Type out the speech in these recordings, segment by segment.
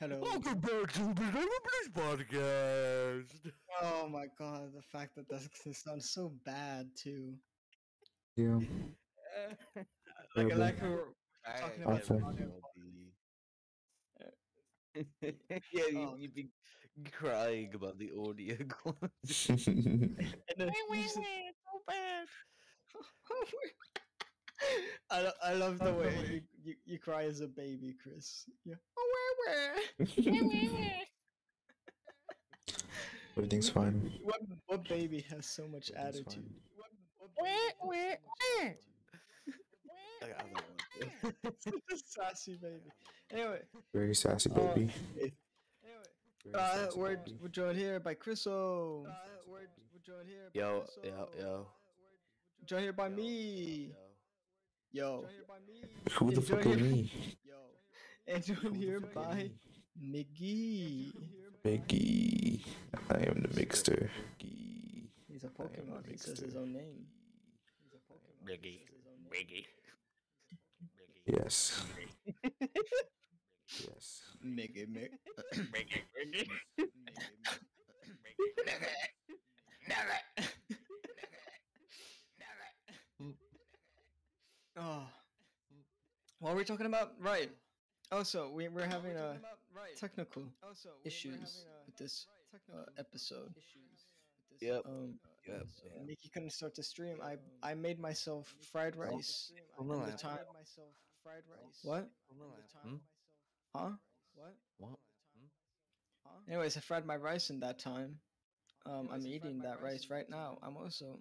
Hello. Welcome back to the Banana Blues podcast. Oh my god, the fact that that sounds so bad too. Yeah. Like, Really? like we were talking about Awesome. yeah, you, Oh. you've been crying about the audio quality. and then you said- so bad. I, lo- I love the way you, you, you cry as a baby, Chris. Yeah. Oh, Everything's fine. What what baby has so much Everything's attitude? fine. What, what baby has so much I got another one. attitude? Sassy baby. Anyway, Very sassy Uh, baby. anyway. Very Uh, sassy we're, baby. we're joined here by Chriso. Uh, we're, we're joined here by Yo, Chriso. yo, yo. Joined here by me. Yo. Who the fuck are Enjoy your- me? Yo. And joined here by Miggy. Biggie. I am the mixter. Biggie. He's a I am Pokemon. the He says his own name. He's a Pokemon. Miggy. He says his own name. Biggie. Yes. Yes. Miggy, Mig. Biggie. Biggie. Oh. What were we talking about? Right. Oh, so we, we're having uh, technical issues with this uh, episode. Yep. Um, Yep. uh, Mickey couldn't start the stream. I I made myself fried rice. On the in the lap. time. What? Hmm? Huh? What? What? Anyways, I fried my rice in that time. Um, I'm eating that rice right now. I'm also um,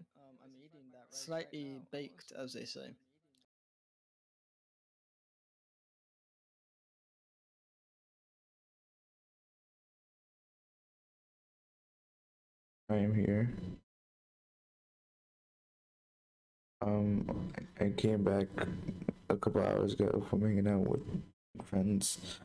slightly baked, as they say. I am here. Um, I came back a couple hours ago from hanging out with friends.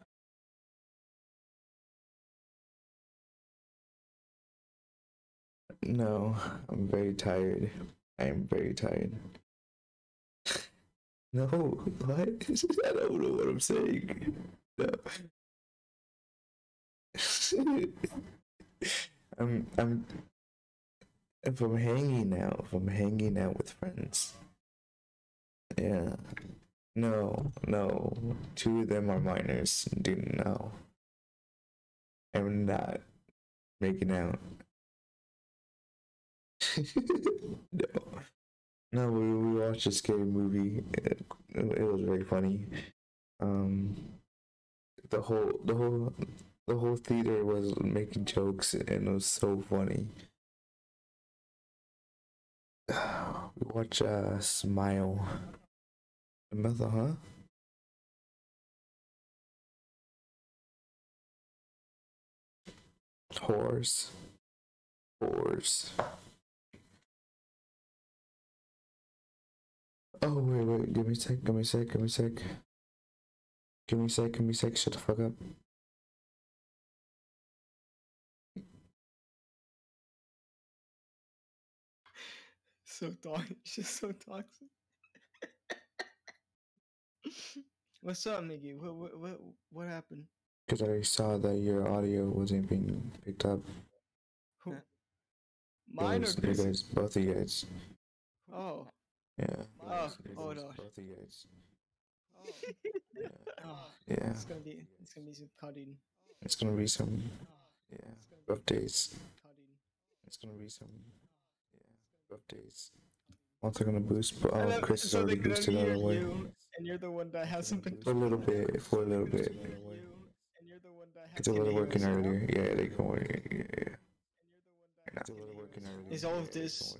No, I'm very tired. I am very tired. No, what? I don't know what I'm saying. No. I'm I'm if I'm hanging out, if I'm hanging out with friends. Yeah. No, no. Two of them are minors. Didn't know. I'm not making out. no. No, we, we watched a scary movie. It, it was very funny. Um the whole the whole the whole theater was making jokes and it was so funny. We watch uh Smile. Remember, huh? Horse. Horse. Oh wait, wait, give me a sec, give me a sec, give me a sec. Give me a sec, give me a sec, shut the fuck up. So toxic. She's so toxic. What's up, Miggy? What what what what happened? Because I saw that your audio wasn't being picked up. Who? Huh? Mine or Those- you guys, both of you guys. Oh. oh. Yeah. Ah, oh, those- you oh guys. Both of you guys. Oh. Yeah. oh. Yeah. It's gonna be it's gonna be some cutting. It's gonna be some Oh, yeah it's rough days. It's gonna be some yeah rough days. Once I'm gonna boost, but And uh, then- Chris is so already boosted out of the way. and you're the one that hasn't been. For a little bit, for a little bit. And you're the one that It's a little working earlier. Yeah, they can work. Yeah, yeah. It's a little working earlier. Is all of this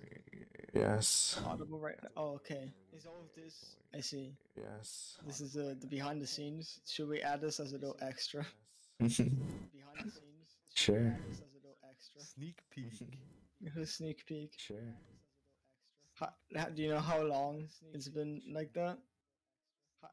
Yes. audible right now? Oh, okay. Is all of this? I see. Yes. This is the the behind the scenes. Should we add this as a little extra? Behind the scenes. Sure. as a little extra? Sneak peek. A sneak peek. Sure. How, how, do you know how long it's been like that?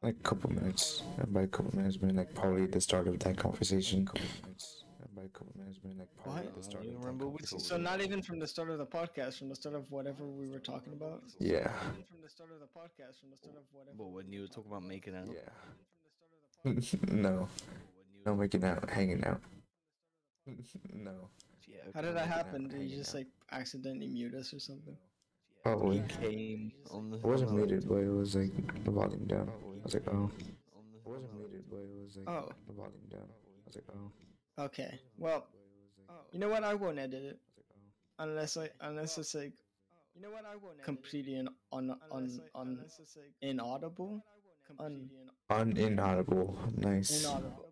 Like a couple minutes. And by a couple minutes, been like probably the start of that conversation. Couple minutes. And by a couple minutes, been like probably What? the oh, start You of that remember which- conversation. So not even from the start of the podcast, from the start of whatever we were talking about. Yeah. Even from the start of the podcast, from the start of whatever. But when you were talking about making out. Yeah. no. When you No, making out, hanging out. no, Yeah, How did that hanging out, happen? Did you just out. like accidentally mute us or something? Probably. came on the. It wasn't muted, but it was like the volume down. I was like, oh. on It wasn't muted, but it was like Oh. the volume down. I was like, oh. Okay. Well, you know what? I won't edit it unless I unless it's like you know what? I won't completely un, un, un, un, inaudible. Un, Uninaudible. Nice. inaudible.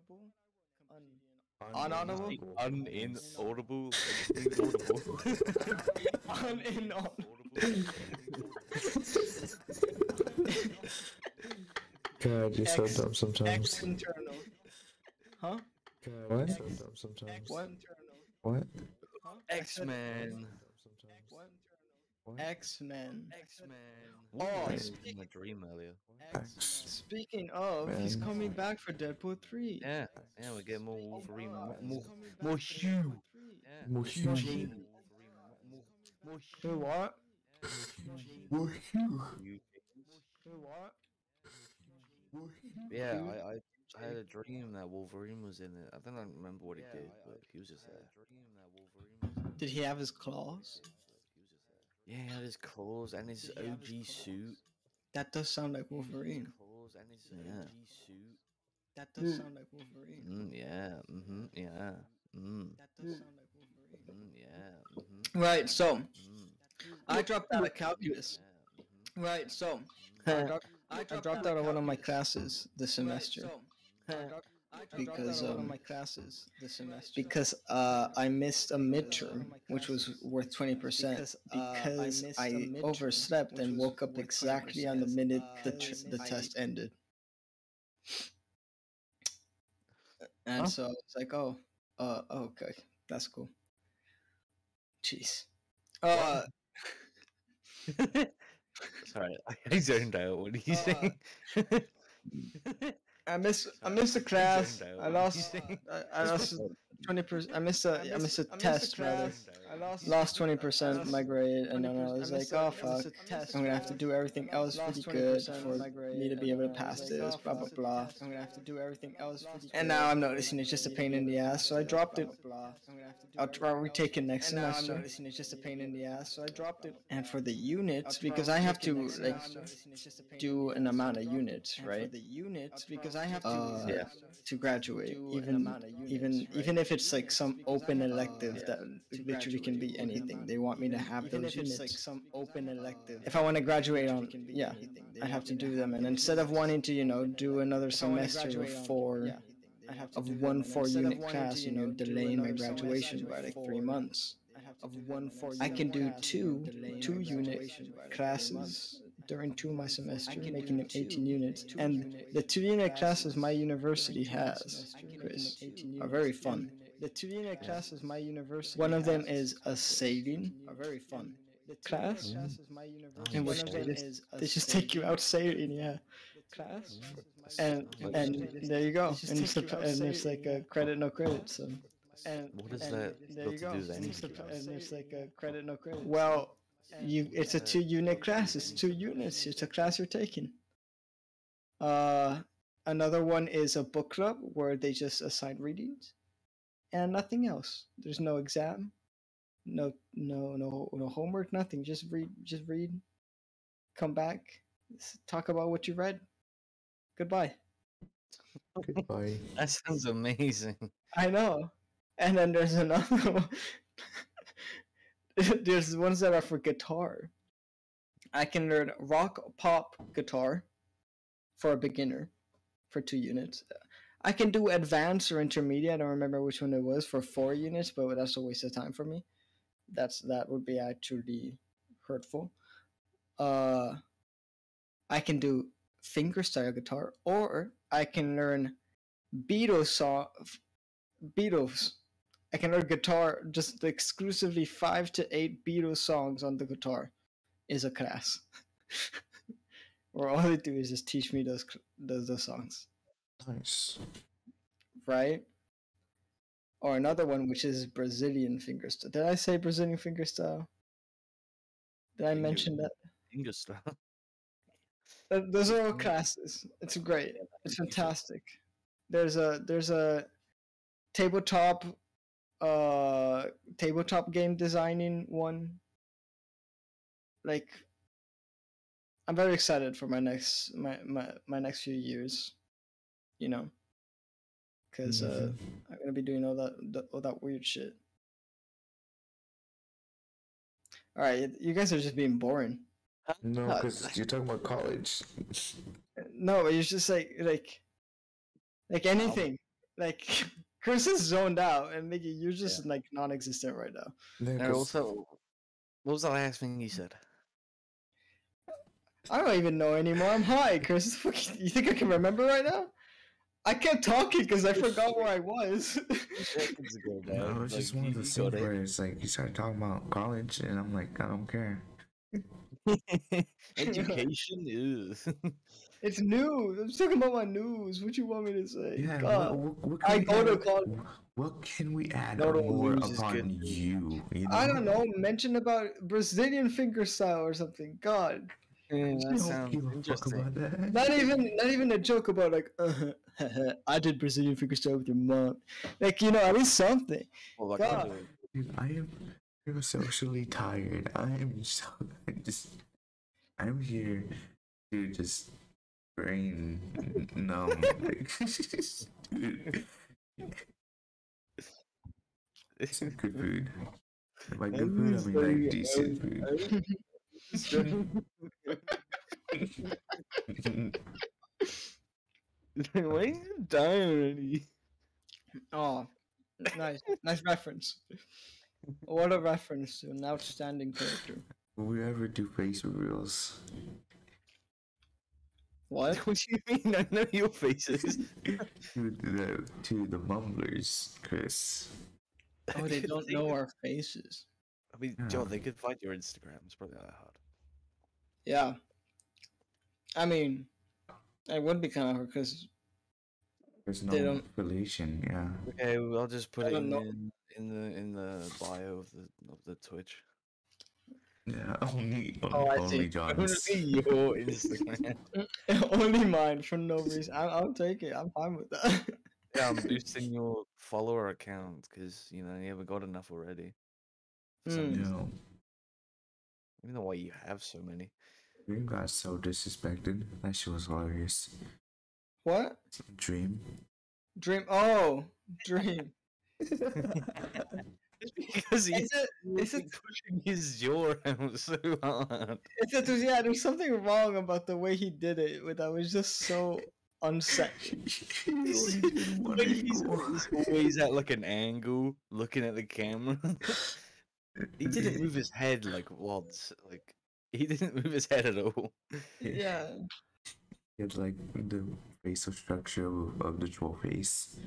Unaudible. Uninaudible. Inaudible. Uninaudible. God, you're so X- dumb sometimes. X internal. Huh? God, what? So dumb sometimes. What? What? X Men. What? What? X Men. X Men. Oh, Oh, speak- my dream earlier. Speaking of, he's coming back for Deadpool 3. Yeah, yeah, we get more Wolverine, more, more, more Hugh. Yeah, More Hugh Hugh. Jackman Wolverine, more, more Hugh. what? What? What? Yeah, I, I, I had a dream that Wolverine was in it. I don't remember what he did, but he was just there. Did he have his claws? Yeah, he had his claws and his OG suit. That does sound like Wolverine. Claws and his OG suit. That does sound like Wolverine. Mm, yeah. Mm-hmm. Yeah. Mm. That does sound like Wolverine. Mm, yeah. Mm-hmm. Right, so Mm. I dropped out of calculus. Yeah. mhm. Right, so I dropped, I dropped out of one of my classes this semester because um, my classes this semester because uh, I missed a midterm which was worth twenty percent because I overslept and woke up exactly on the minute the tr- the test ended. And Huh? so it's like, oh, uh, okay, that's cool. Jeez. Uh, Sorry, I zoned out. What are you Uh, saying? I missed I missed a class. I What are you lost? I, I lost twenty percent. I missed a I missed a test rather. I Lost twenty percent my grade, and then I was like, oh fuck, I'm gonna have to do everything else pretty good for me to be able to pass this. Blah blah blah. I'm gonna have to do everything else. And now I'm noticing it's just a pain in the ass, so I dropped it. I'll try retake it next semester. I'm noticing it's just a pain in the ass, so I dropped it. And for the units, because I have to like do an amount of units, right? The units, because I have to Uh, Yeah. to graduate, even even even if it's like some open elective that literally can be anything. They want me to have those units. like some open elective. If I want to graduate on, yeah, I have to do them. And instead of wanting to, you know, do another semester of four of one four unit class, you know, delaying my graduation by like three months. Of one four, I can do two two unit classes during two of my semester, making them 18 units. And the two unit classes my university has, Chris, are very fun. The two unit classes my university one of them is a sailing, a very fun. Class, in which they just, they just take you out sailing, yeah. Class, and and there you go, and it's, a, and it's like a credit no credit, so. And, What does and that there you to go. do And it's and it's like a credit no credit. Well, you it's a two unit class. It's two units. It's a class you're taking. Uh, another one is a book club where they just assign readings, and nothing else. There's no exam, no no no no homework, nothing. Just read, just read. Come back, talk about what you read. Goodbye. Goodbye. That sounds amazing. I know. And then there's another one. there's ones that are for guitar. I can learn rock pop guitar for a beginner for two units. I can do advanced or intermediate. I don't remember which one it was for four units, but that's a waste of time for me. That's that would be actually hurtful. Uh, I can do fingerstyle guitar, or I can learn Beatles song, Beatles. I can learn guitar just exclusively five to eight Beatles songs on the guitar is a class. Where all they do is just teach me those those, those songs, Nice. right? Or another one which is Brazilian fingerstyle. Did I say Brazilian fingerstyle? Did I mention that? Th- Those are all classes. It's great. It's fantastic. There's a there's a tabletop uh tabletop game designing one. Like i'm very excited for my next my my, my next few years you know? Because uh i'm gonna be doing all that, that all that weird shit. All right you guys are just being boring. No, Uh, because you're talking about college. no but it's just like like like anything. Like chris is zoned out and Mickey, you're just like non-existent right now Yeah, And 'cause- also, what was the last thing you said? I don't even know anymore. I'm high, Chris. You think I can remember right now? I kept talking because I forgot where I was. Seconds ago, No, man. it's just one of those you things where it's like you start talking about college, and I'm like, I don't care. Education is. it's news. I'm talking about my news. What you want me to say? Yeah, God. what, what, what I can we go to add- college. What can we add No, no, more news upon good. you? you I don't know. Mention about Brazilian finger style or something. God. Yeah, that don't sounds give a fuck interesting. about that. Not even not even a joke about like uh, I did Brazilian finger style with your mom. Like, you know, at least something. Well, like, God. I'll do it. Dude, I am so socially tired. I am so I just I'm here to just brain numb. Like, dude, some good food. By good food, I mean like decent food. Why are you dying already? Oh, nice, nice reference. What a reference to an outstanding character. Will we ever do face reveals? What? What do you mean? I know your faces. to the to the mumblers, Chris. Oh, they don't know our faces. I mean, Yeah. Joe, they could find your Instagram. It's probably not that hard. Yeah. I mean, it would be kind of hard because There's They no don't- affiliation, yeah. Okay, well, I'll just put I it in, in in the in the bio of the of the Twitch. Yeah, only Oh, I only see. John's. your Instagram. only mine for no reason. I, I'll take it. I'm fine with that. yeah, I'm boosting your follower account because you know you haven't got enough already. For some Mm. reason. No, Even though why you have so many. Dream got so disrespected. That shit was hilarious. what? Dream. Dream? Oh, dream. It's because he's Is it? Is it? pushing his jaw out so hard. It's it was, yeah. There's something wrong about the way he did it. With that was just so unset. Like he's, he's always at like an angle, looking at the camera. he didn't move his head like once. Like he didn't move his head at all. Yeah. He had like the facial structure of, of the jaw face.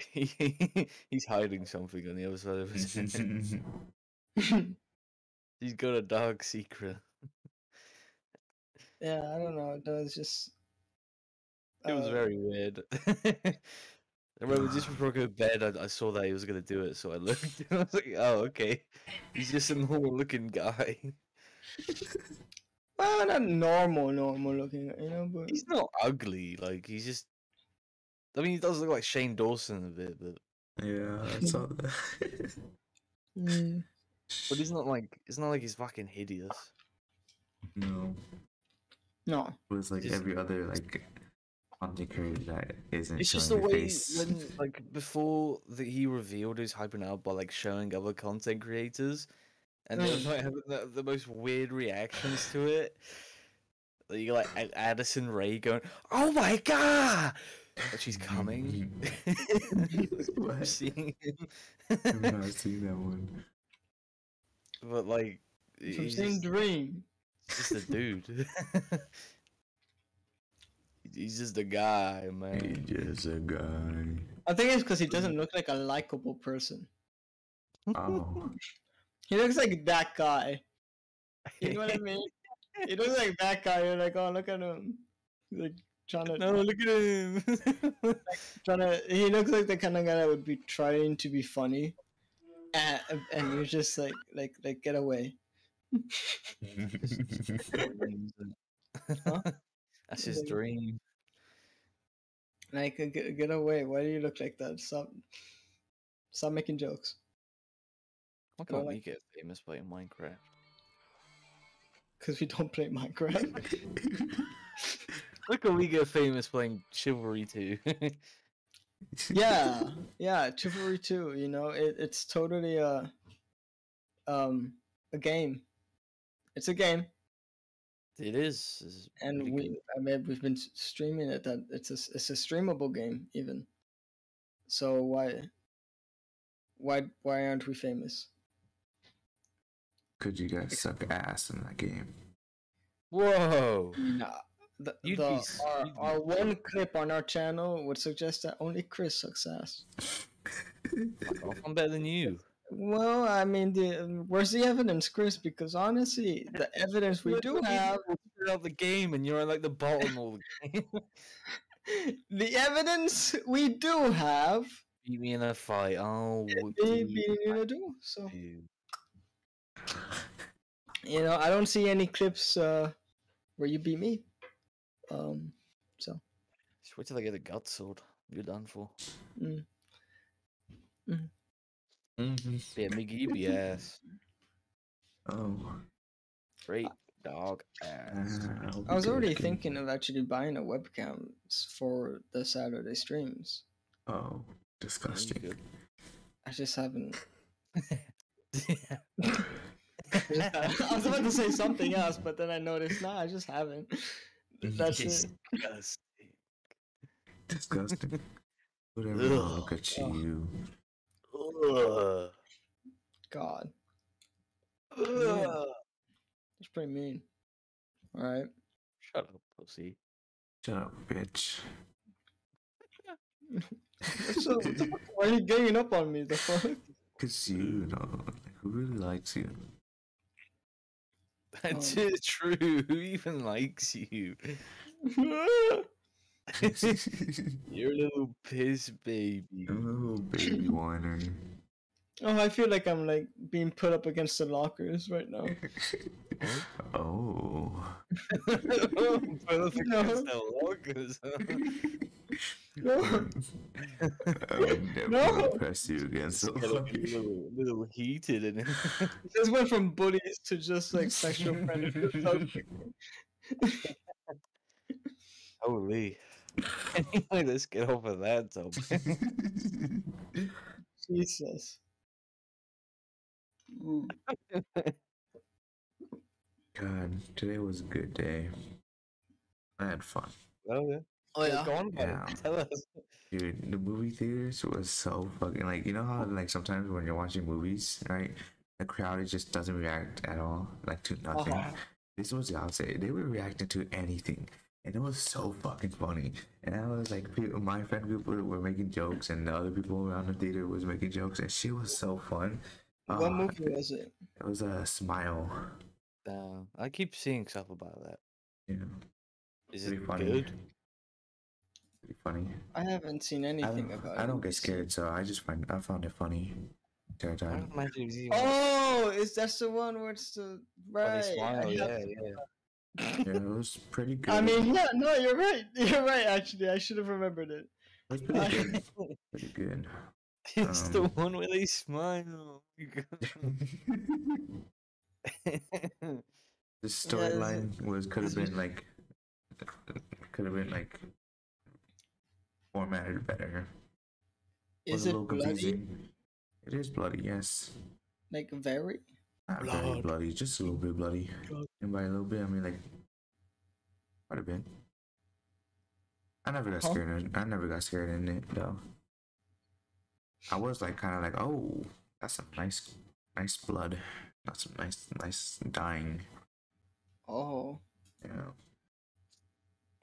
he's hiding something on the other side of his head. He's got a dark secret. yeah. I don't know. It was just. It was uh, very weird. I remember just before I go to bed, I, I saw that he was gonna do it, so I looked and I was like, "Oh, okay." He's just a normal-looking guy. Well, not normal, normal looking, you know, but He's not ugly. Like he's just. I mean, he does look like Shane Dawson a bit, but Yeah, I saw that. Mm, but he's not like it's not like he's fucking hideous. no, no. it was like Just- every other like content creator that isn't It's showing just the their way face. when like before that he revealed his hyping out by like showing other content creators, and they were like having the, the most weird reactions to it. Like, you like Addison Rae going, "Oh my god!" But she's coming. What? I'm seeing him. I've not seen that one. but like, From he's same just, dream. just a dude. he's just a guy, He man. just a guy. I think it's because he doesn't look like a likable person. Oh, He looks like that guy. You know what I mean? He looks like that guy. You're like, oh, look at him. He's like trying to, No, look at him. trying to. He looks like the kind of guy that would be trying to be funny, and, and you're just like, like, like, get away. Huh? That's his Like- dream. Like, get, get away. Why do you look like that? Stop. Stop making jokes. Look how we get famous playing Minecraft. Because we don't play Minecraft. Look how we get famous playing Chivalry 2. yeah, yeah, Chivalry 2, you know, it, it's totally a um a game. It's a game. It is. It's and we good. I mean we've been streaming it that it's a it's a streamable game even. So why why why aren't we famous? Could you guys suck ass in that game? Whoa! Nah, the, the, be, our, our one clip on our channel would suggest that only Chris sucks ass. I'm better than you. Well, I mean, the, where's the evidence, Chris? Because honestly, the evidence we do have out the game, and you're like the bottom of the game. the evidence we do have beat me in a fight. Oh, they beat me in a duel. So you know, I don't see any clips uh, where you beat me. Um, so just wait till I get a gut sword. You're done for. Mm. Mm. Mm-hmm. Yeah, Miggy ass. Oh. Great dog ass. Uh, I was already thinking of actually buying a webcam for the Saturday streams. Oh, disgusting. I just haven't. I was about to say something else, but then I noticed, nah, I just haven't. That's Disgusting. it. Disgusting. Whatever. Look at you. Ugh. God. Ugh. That's pretty mean. All right. Shut up, pussy. Shut up, bitch. so, why are you ganging up on me? The fuck? Cause you know, who really likes you? That's um, true. Who even likes you? You're a little piss baby. A little baby whiner. Oh, I feel like I'm like being put up against the lockers right now. oh. put up against the lockers. No. I would never no. press you against the lockers. A little, little heated in it. Just went from bullies to just like sexual predators. Holy. Anyway, let's get over that topic. Jesus. God, today was a good day. I had fun. Oh yeah. Oh yeah. Go on, Yeah. Tell us. Dude, the movie theaters was so fucking like you know how like sometimes when you're watching movies, right? The crowd just doesn't react at all, like to nothing. Uh-huh. This was the opposite. They were reacting to anything. And it was so fucking funny. And I was like, people, my friend group were, were making jokes, and the other people around the theater was making jokes, and she was so fun. What Uh, movie was it? It was a smile. Uh, I keep seeing stuff about that. Yeah, Is Pretty it funny. good? Pretty funny. I haven't seen anything don't, about it. I don't get scared, so I just find I found it funny. Entire time. don't imagine it was even Oh, is that the one where it's the right? I smile. have- Yeah, yeah. Yeah, it was pretty good. I mean, yeah, no, you're right. You're right. Actually, I should have remembered it. it pretty good. Pretty good. It's the Um, one where they smile. the storyline was could have been like could have been like formatted better. Is it bloody? confusing. It is bloody, yes. Like very? Not very bloody, just a little bit bloody. And by a little bit, I mean like quite a bit. I never got Huh? scared. In, I never got scared in it though. I was like kind of like, oh, that's some nice, nice blood. That's some nice, nice dying. Oh, Yeah.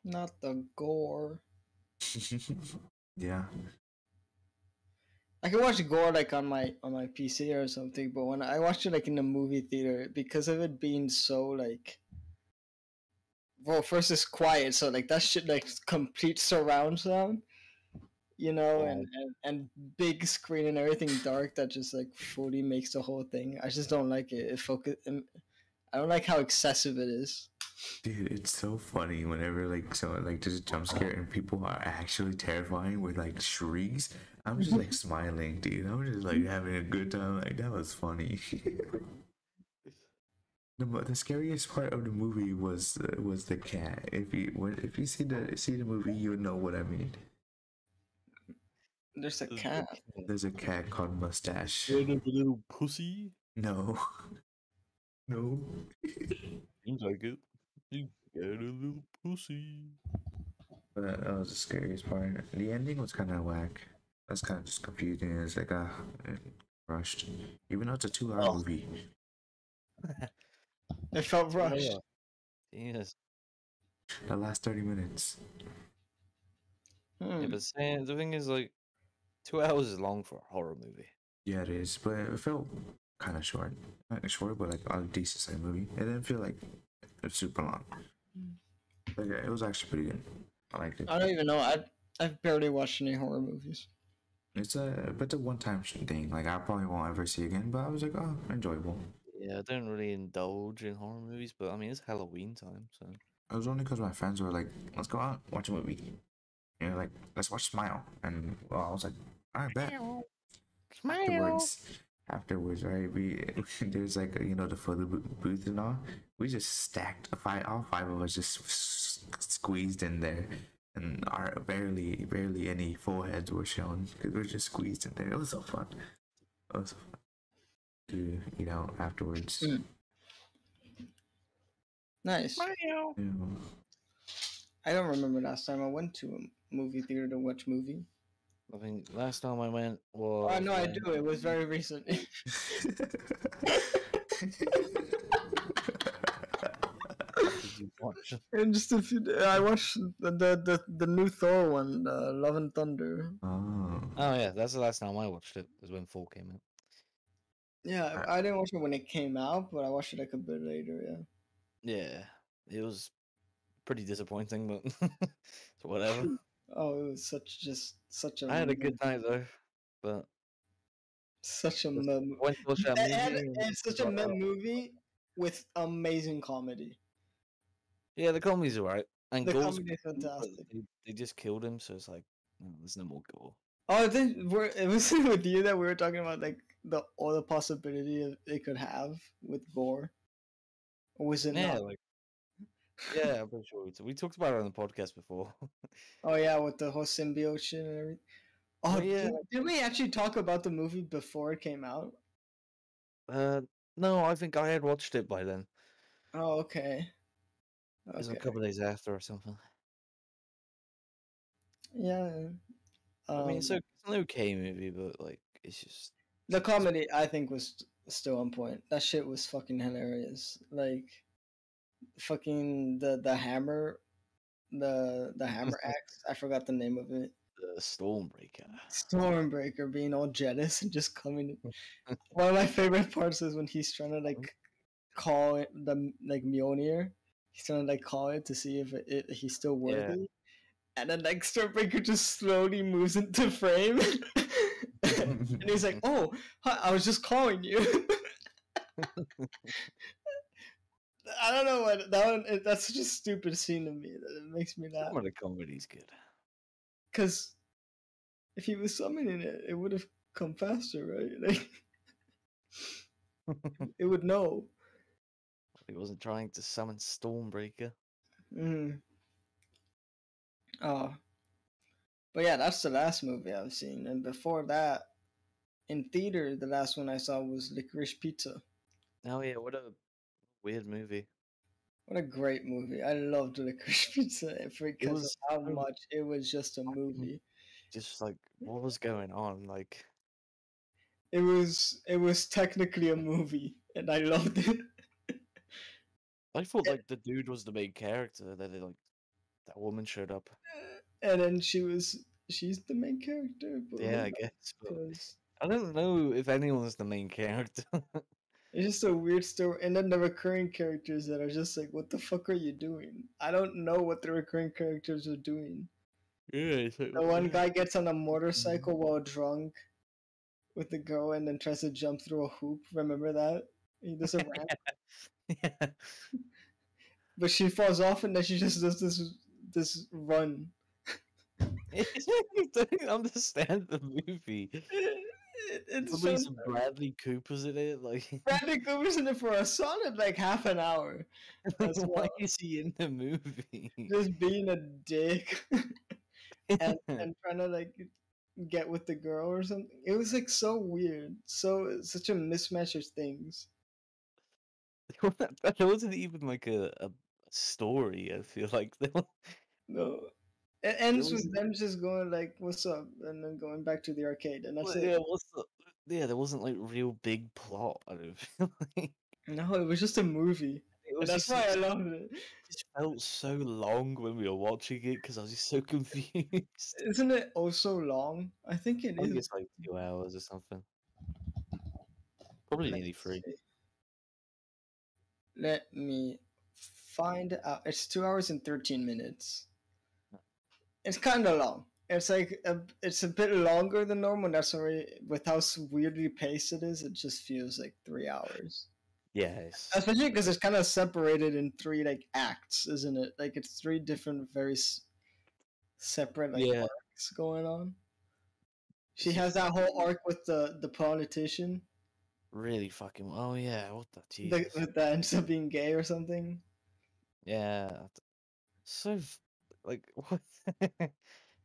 not the gore. yeah. I can watch gore like on my on my PC or something, but when I watch it like in the movie theater, because of it being so like, well, first it's quiet, so like that shit like complete surround sound, you know, and, and and big screen and everything dark that just like fully makes the whole thing. I just don't like it. It focus. I don't like how excessive it is. Dude, it's so funny whenever like someone like just a jump scare and people are actually terrifying with like shrieks. I'm just like smiling, dude. I'm just like having a good time. Like that was funny. the the scariest part of the movie was uh, was the cat. If you when, if you see the see the movie, you would know what I mean. There's a cat. There's a cat called Mustache. What a little pussy. No, no. Seems like it. You got a little pussy. But that, that was the scariest part. The ending was kind of whack. That's kind of just confusing. It's like ah, it rushed. Even though it's a two-hour Oh. movie. It felt rushed. Yes. The last thirty minutes. Hmm. Yeah, but saying, the thing is, like, two hours is long for a horror movie. Yeah, it is, but it felt kind of short. Not short, but like a decent sized movie. It didn't feel like it's super long. Like it was actually pretty good. I liked it. I don't even know. I I've barely watched any horror movies. It's a but it's a one time thing. Like I probably won't ever see again. But I was like, oh, enjoyable. Yeah, I don't really indulge in horror movies, but I mean, it's Halloween time, so. It was only because my friends were like, let's go out, watch a movie. You know, like let's watch Smile, and well, I was like, all right, bet. Afterwards, afterwards, right? We there's like you know the photo bo- booth and all. We just stacked five, all five of us just s- squeezed in there, and our barely barely any foreheads were shown because we are just squeezed in there. It was so fun. It was so fun to you know afterwards. Mm. Nice. you know. I don't remember last time I went to a movie theater to watch movie. I think last time I went was. Oh no, I do. It was very recent. Watch? And just a few. I watched the the the, the new Thor one, uh, Love and Thunder. oh. Oh yeah, that's the last time I watched it. Was when Thor came out. Yeah, I didn't watch it when it came out, but I watched it like a bit later. Yeah. Yeah, it was pretty disappointing, but whatever. Oh, it was such just such a. I had a good time though, but Such a mem. went to watch that And, movie. and and it's such a mem movie with amazing comedy. Yeah, the comedy's alright. And The Gore's comedy is fantastic. They, they just killed him, so it's like no, there's no more gore. Oh, I think we're, it was with you that we were talking about like the all the possibility it could have with gore. Or was it Yeah, not? like yeah, I'm pretty sure we, t- we talked about it on the podcast before. Oh yeah, with the whole symbiote shit and everything. Oh yeah. Did, did we actually talk about the movie before it came out? uh, no, I think I had watched it by then. Oh okay. It was a Okay. couple days after or something. Yeah. Um, I mean, it's, a, it's an okay movie, but like it's just the comedy I think was still on point. That shit was fucking hilarious. Like fucking the the hammer the the hammer axe. I forgot the name of it. the Stormbreaker. Stormbreaker being all jealous and just coming. One of my favorite parts is when he's trying to uh-huh. like call it the like Mjolnir. He's trying to like call it to see if it, it he's still Yeah. worthy. And then like Stormbreaker just slowly moves into frame. and he's like, "Oh, I was just calling you." I don't know what that one. it- That's such a stupid scene to me that it makes me laugh. Some of the comedy's good. Because if he was summoning it, it would have come faster, right? Like it would know. He wasn't trying to summon Stormbreaker. Mm. Oh. But yeah, that's the last movie I've seen. And before that, in theater, the last one I saw was Licorice Pizza. Oh yeah, what a weird movie. What a great movie. I loved Licorice Pizza because of how so much it was just a movie. Just like what was going on? Like It was it was technically a movie and I loved it. I thought like the dude was the main character. That they, like that woman showed up. Uh, and then she was she's the main character. But Yeah, I guess. I don't know if anyone's the main character. It's just a weird story. And then the recurring characters that are just like, what the fuck are you doing? I don't know what the recurring characters are doing. yeah, like, The one guy gets on a motorcycle mm-hmm. while drunk with the girl and then tries to jump through a hoop. Remember that? He does a ramp. yeah. But she falls off and then she just does this this run. I don't understand the movie. It's Probably so some Bradley Cooper's in it. Like, Bradley Cooper's in it for a solid like half an hour. That's why is he in the movie? Just being a dick and, and trying to like get with the girl or something. It was like so weird. So such a mismatch of things. there wasn't even like a, a story. I feel like No. It ends with them just going like, "What's up?" and then going back to the arcade, and that's Well, it. yeah, what's the, yeah, there wasn't like real big plot. I don't feel like No, it was just a movie. And that's just, why I loved it. It felt so long when we were watching it because I was just so confused. Isn't it also long? I think it I think is. it's like two hours or something. Probably nearly Let's three. see. Let me find out. It's two hours and thirteen minutes. It's kind of long. It's like a, it's a bit longer than normal. and That's already with how weirdly paced it is. It just feels like three hours. Yes. Especially because it's kind of separated in three like acts, isn't it? Like it's three different, very s- separate like Yeah. arcs going on. She has that whole arc with the the politician Really fucking. Oh yeah. What the Jesus. that ends up being gay or something. Yeah. So like what?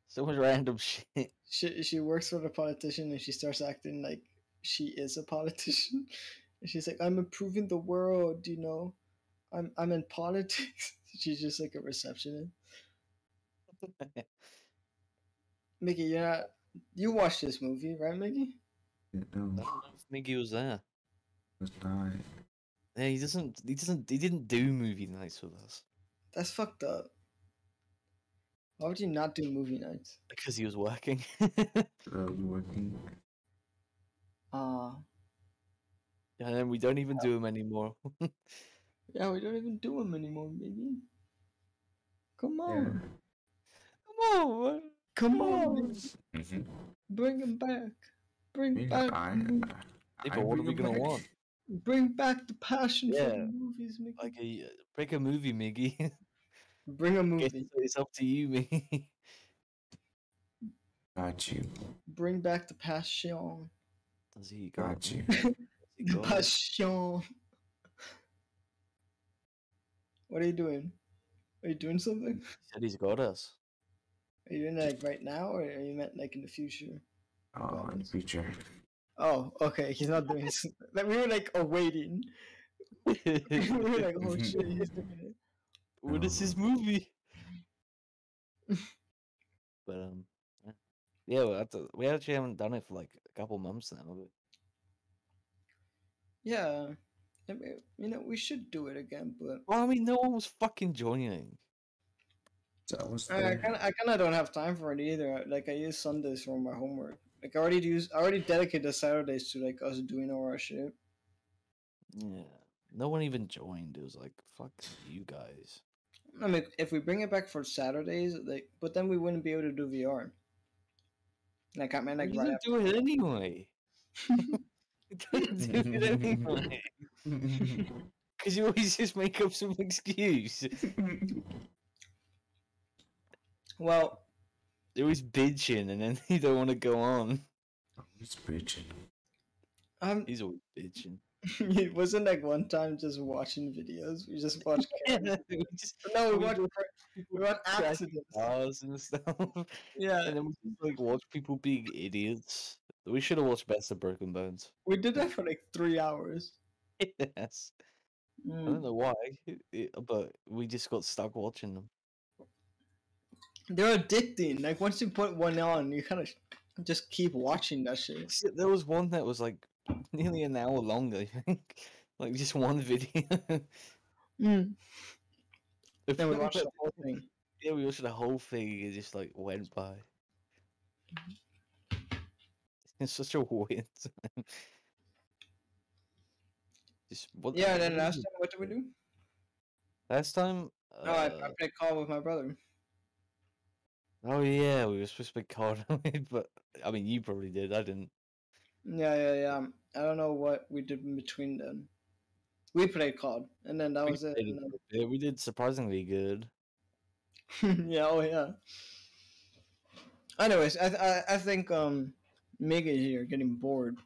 so much random shit. She she works for the politician and she starts acting like she is a politician. And she's like, "I'm improving the world," you know. I'm I'm in politics. She's just like a receptionist. Mickey, you're not. You watched this movie, right, Mickey? No, I don't know if was there. it's not. Yeah, he doesn't. He doesn't. He didn't do movie nights with us That's fucked up. Why would you not do movie nights? because he was working. Uh, working. Ah, and then we don't even do them anymore. yeah, we don't even do them anymore, baby. Come Yeah. on, Come on, man. come on, Mm-hmm. bring him back. Bring back, I, the mo- Yeah, I but what are we gonna back. want? bring back the passion for the movies, Mickey. Like a break a movie, Miggy. bring a movie. it's up to you, me. Got you. Bring back the passion. Does he got? Got you. Does The passion. What are you doing? Are you doing something? He said he's got us. Are you doing it like right now, or are you meant like in the future? Oh, in the future. Oh, okay. He's not doing. s- Like we were like awaiting. we were like, oh shit, he's doing it. What is his movie? but um, yeah, yeah we, have to, we actually haven't done it for like a couple months now. But Yeah, I mean, you know, we should do it again, but well, I mean, no one was fucking joining. So I was I kind of, I kind of don't have time for it either. Like I use Sundays for my homework. Like I already use, I already dedicated the Saturdays to like us doing all our shit. Yeah, no one even joined. It was like, fuck you guys. I mean, if we bring it back for Saturdays, like, but then we wouldn't be able to do VR. Like I mean, like you right didn't do it anyway. you didn't do it anyway. Because you always just make up some excuse. Well, They're always bitching and then you don't want to go on. It's bitching. um, He's always bitching. it wasn't like one time just watching videos. We just watched. Yeah, we just no, we we watched. We watched accidents. cars and stuff. Yeah, And then we just like watch people being idiots. We should have watched Best of Broken Bones. we did that for like three hours. yes. I Mm. don't know why, it- but we just got stuck watching them. They're addicting. Like once you put one on, you kind of just keep watching that shit. There was one that was like nearly an hour long, I think. Like just one video. Mm. The Then we watched the whole thing. Yeah, we watched the whole thing. It just like went by. It's such a weird time. Just what? Yeah, and then last time, what did we do? last time. No, I, I uh, played call with my brother. oh yeah, we were supposed to be called on it, but I mean, you probably did. I didn't. Yeah, yeah, yeah. I don't know what we did in between then. We played COD, and then that We was it. did- then- we did surprisingly good. yeah, oh yeah. Anyways, I I, I think um Megan here getting bored.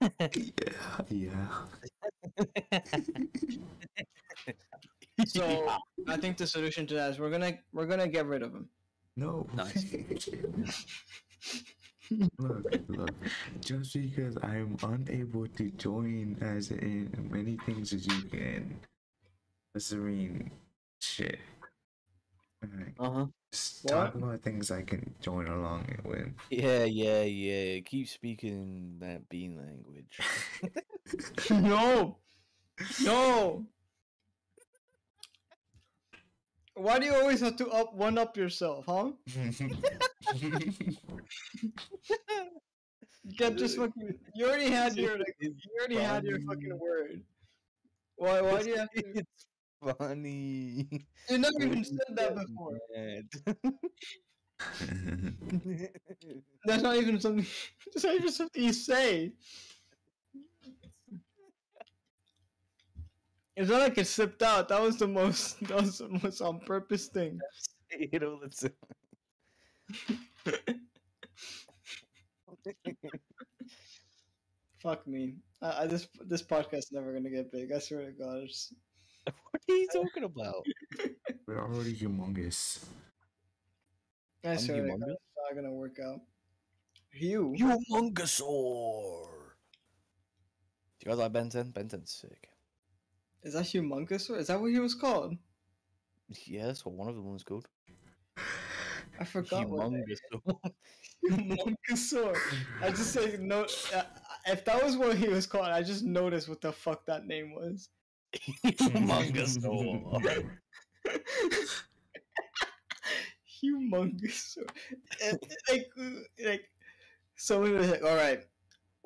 Yeah, yeah. So I think the solution to that is we're gonna we're gonna get rid of him. No. Nice. look, look. Just because I'm unable to join as in many things as you can, doesn't mean shit. Alright, Uh huh. just talk about things I can join along with. Yeah, yeah, yeah. Keep speaking that bean language. no, no. Why do you always have to up one up yourself, huh? You can't just fucking. You already had your like. You already had your fucking word. Why? Why do you have to? It's funny. You never even said that before. before. That's not even something. That's not even something you say. It's not like it slipped out. That was the most. That was the most on purpose thing. you know, that's Fuck me. I, I this this podcast is never gonna get big. I swear to God. It's, what are you talking about? We're already humongous. I I'm swear to God, it's not gonna work out. You Humungousaur. Do you guys like Ben 10? Benton's sick. Is that humongous? Or is that what he was called? Yeah, that's what one of them was called. I forgot Humungousaur. Humungousaur. I just say no. Uh, if that was what he was called, I just noticed what the fuck that name was. Humongous. And, like, uh, like, someone was like, "All right,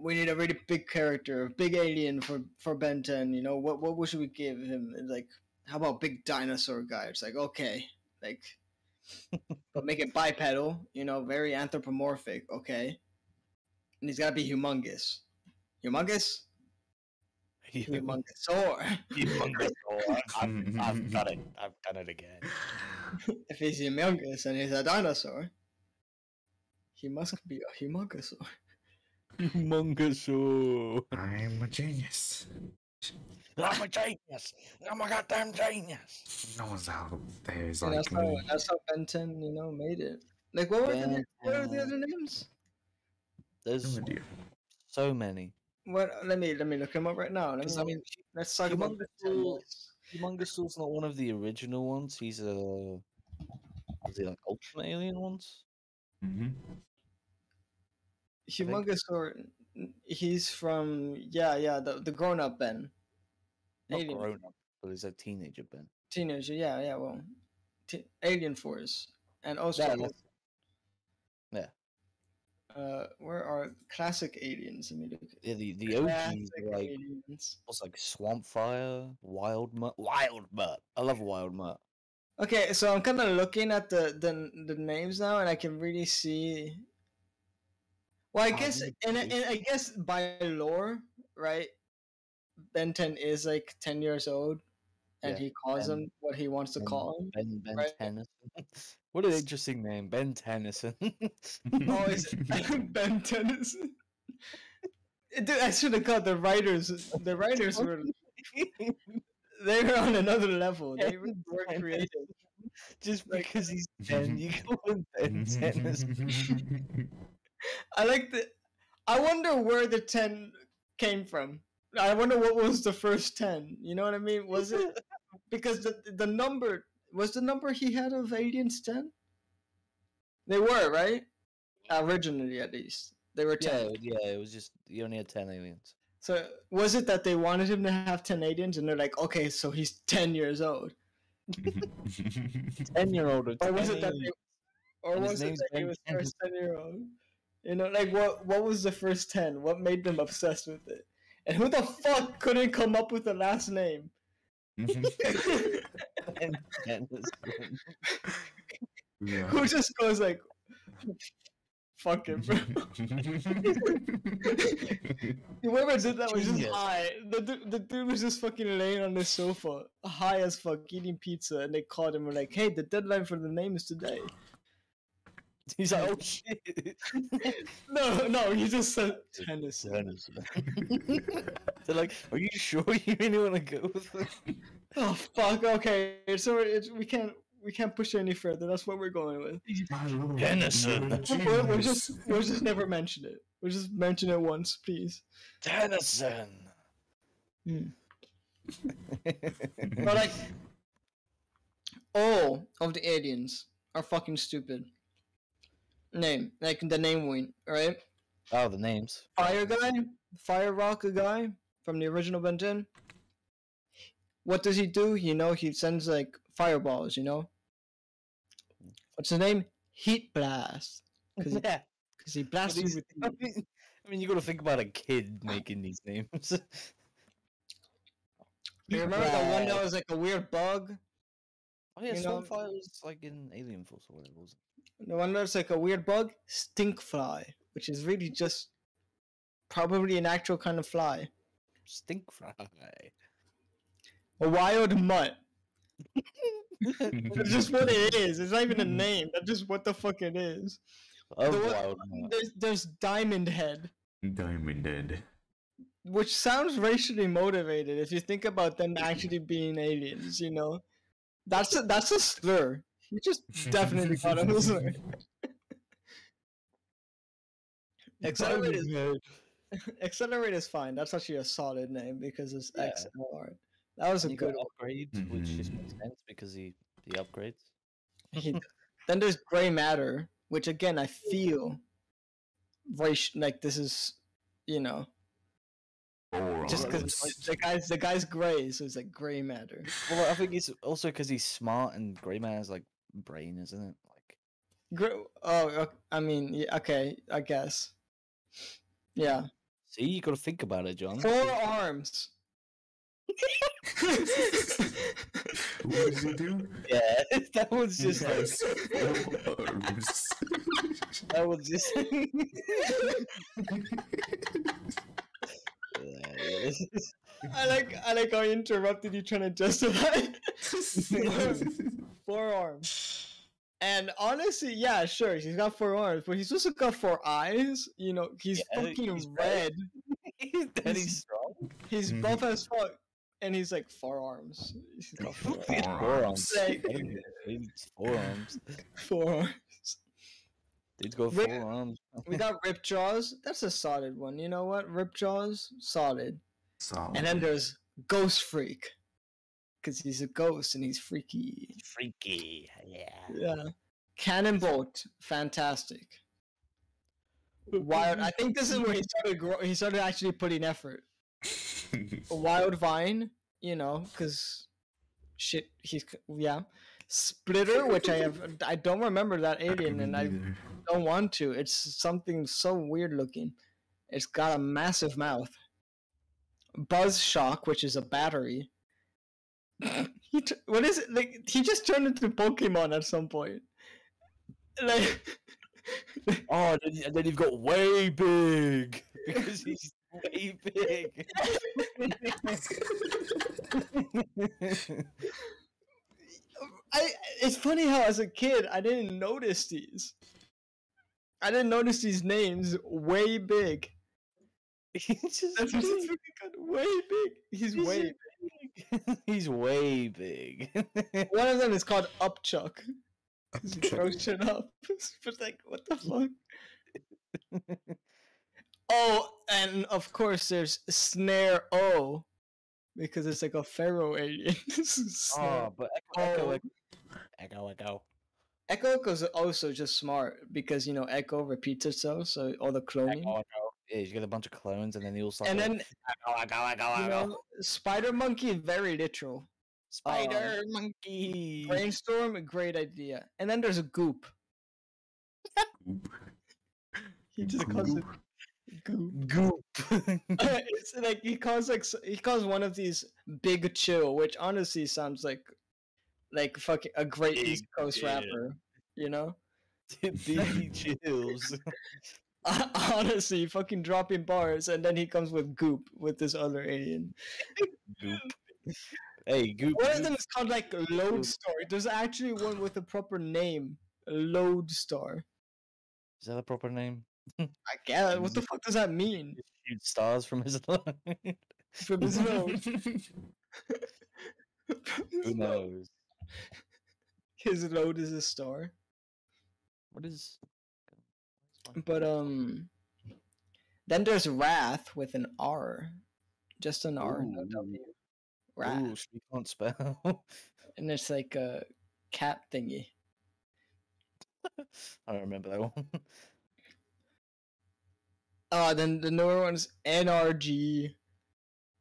we need a really big character, a big alien for for Ben 10. You know, what what should we give him? And like, how about big dinosaur guy? It's like, okay, like, but make it bipedal. You know, very anthropomorphic. Okay, and he's gotta be humongous. Humongous. Humungousaur. Humungousaur. I've, I've done it. I've done it again. if he's humongous and he's a dinosaur, he must be a humungousaur. Humungousaur. I'm a genius. I'm a genius. I'm a goddamn genius. No one's out there's And like that's how me. that's how Ben 10, you know, made it. Like what were the Ben na- what were the other names? There's No so many. What? Let me let me look him up right now. Let me, I mean, let's talk about Ben 10 Humungousaur- not one of the original ones. He's a. Is he like Ultimate Alien ones? hmm n- He's from yeah yeah the the grown up Ben. Not Alien grown up, but he's a teenager Ben. teenager yeah yeah well, t- Alien Force and also Yeah, that's- yeah. uh where are classic aliens? I mean, look. Yeah, the the OGs are like aliens. what's like Swamp Fire, Wild Mutt, Wild Mutt. I love Wild Mutt. Okay, so I'm kind of looking at the, the the names now, and I can really see. Well, I guess, and, and I guess by lore, right? Ben 10 is like 10 years old, and Yeah, he calls Ben- him what he wants to Ben- call him. Ben Ben Right. Tennyson. what an interesting name, Ben Tennyson. Oh, is Ben Tennyson? Dude, I should have called the writers. The writers were they were on another level. They were more Ben creative. Just because he's ten, you call him Ben Tennyson. I like the. I wonder where the ten came from. I wonder what was the first ten. You know what I mean? Was it because the the number was the number he had of aliens ten? They were right originally, at least they were ten. Yeah, yeah, it was just you only had ten aliens. So was it that they wanted him to have ten aliens, and they're like, okay, so he's ten years old, Ten year old or was it that they, or was it that he was first ten year old? You know, like what what was the first ten? What made them obsessed with it? And who the fuck couldn't come up with the last name? Yeah. who just goes like Fuck it, bro. Whoever did that was just high. The, du- the dude was just fucking laying on the sofa, high as fuck, eating pizza, and they called him and were like, "Hey, the deadline for the name is today." He's like, oh shit. No, no, you just said Tennessee. They're like, are you sure you really want to go with it? Oh fuck. Okay, so it's, we can't we can't push it any further. That's what we're going with. Tennyson. We'll, we'll just we'll just never mention it. We'll just mention it once, please. Tennyson. Hmm. But like, all of the aliens are fucking stupid. Name like the name wing, right? Oh, the names. Fire guy, Fire Rock guy from the original Ben 10. What does he do? You know, he sends like fireballs. You know, what's his name? Heat blast. Because he, Yeah. 'cause he blasts you These- with I mean, I mean, you got to think about a kid making these names. You remember the one that was like a weird bug? Oh yeah, You know- was like in Alien Force or whatever. was. No wonder it's like a weird bug? Stinkfly, which is really just probably an actual kind of fly. Stinkfly. A wild mutt. That's just what it is. It's not even a name. That's just what the fuck it is. Oh, The one- wild mutt. There's, there's Diamond Head, Diamond Dead. which sounds racially motivated if you think about them actually being aliens, you know? That's a, that's a slur. You just definitely called him a slur. XLR8 is, XLR8 is fine. That's actually a solid name because it's Yeah. XLR. That was a You good got upgrade, which mm-hmm. just makes sense because he he upgrades. He- then there's gray matter, which again I feel very like this is, you know, just because the guy's the guy's gray, so it's like gray matter. Well, I think it's also because he's smart and Grey Man has like brain, isn't it? Like Gr- oh, I mean, yeah, okay, I guess. Yeah, See, you got to think about it, John. four arms. What does he do? Yeah, that was He just like four arms. that was just. Yeah, yeah, this is- I like I like how I interrupted you trying to justify four arms. And honestly, yeah, sure, he's got four arms, but he's also got four eyes. You know, he's Yeah, fucking he's red. that he's strong. He's Mhm. buff as fuck, and he's like four arms. He's got four, Four He has arms. forearms. Like- He's forearms. four arms. Dude's got We got Rip Jaws. That's a solid one. You know what? Rip Jaws, solid. Solid. And then there's Ghost Freak, because he's a ghost and he's freaky. Freaky. Yeah. Yeah. Cannonbolt, fantastic. Wild. I think this is where he started. Grow- he started actually putting effort. Wild Vine, you know, because shit. He's yeah. Spitter, which I have. I don't remember that alien, and I don't want to. It's something so weird looking. It's got a massive mouth. Buzz Shock, which is a battery. he t- what is it like? He just turned into Pokemon at some point. Like, Oh, and then, and then you've got way big because he's way big. I. It's funny how as a kid I didn't notice these. I didn't notice these names way big. he's just That's big. just really good. Way big. He's He's way. big. he's way big. One of them is called Upchuck. Shit up. but like, what the fuck? oh, and of course there's Snare O, because it's like a pharaoh alien. Oh, but Echo, Echo. Echo, Echo, Echo. Echo Echo's also just smart because you know Echo repeats itself, so all the cloning. Echo, Echo. Yeah, you get a bunch of clones, and then they all start. And then Echo, Echo, Echo, you Echo. know, Spider Monkey very literal. Spider uh, monkey. Brainstorm, great idea. And then there's a Goop. He just calls it Goop. Goop. it's like he calls like he calls one of these Big Chill, which honestly sounds like like fucking a great Big East Coast Chill. rapper, you know. DD chills. Honestly, fucking dropping bars, and then he comes with Goop with this other alien. Goop. Hey, Goop. One of them is called like Lodestar. There's actually one with a proper name, Lodestar. Is that a proper name? I guess. What the fuck does that mean? Shoot stars from his line. From his nose. Who knows? His load is a star. What is? But um, then there's Rath with an R, just an R, no W. Rath, Ooh, she can't spell. and it's like a cat thingy. I don't remember that one. Uh, then the newer one's NRG,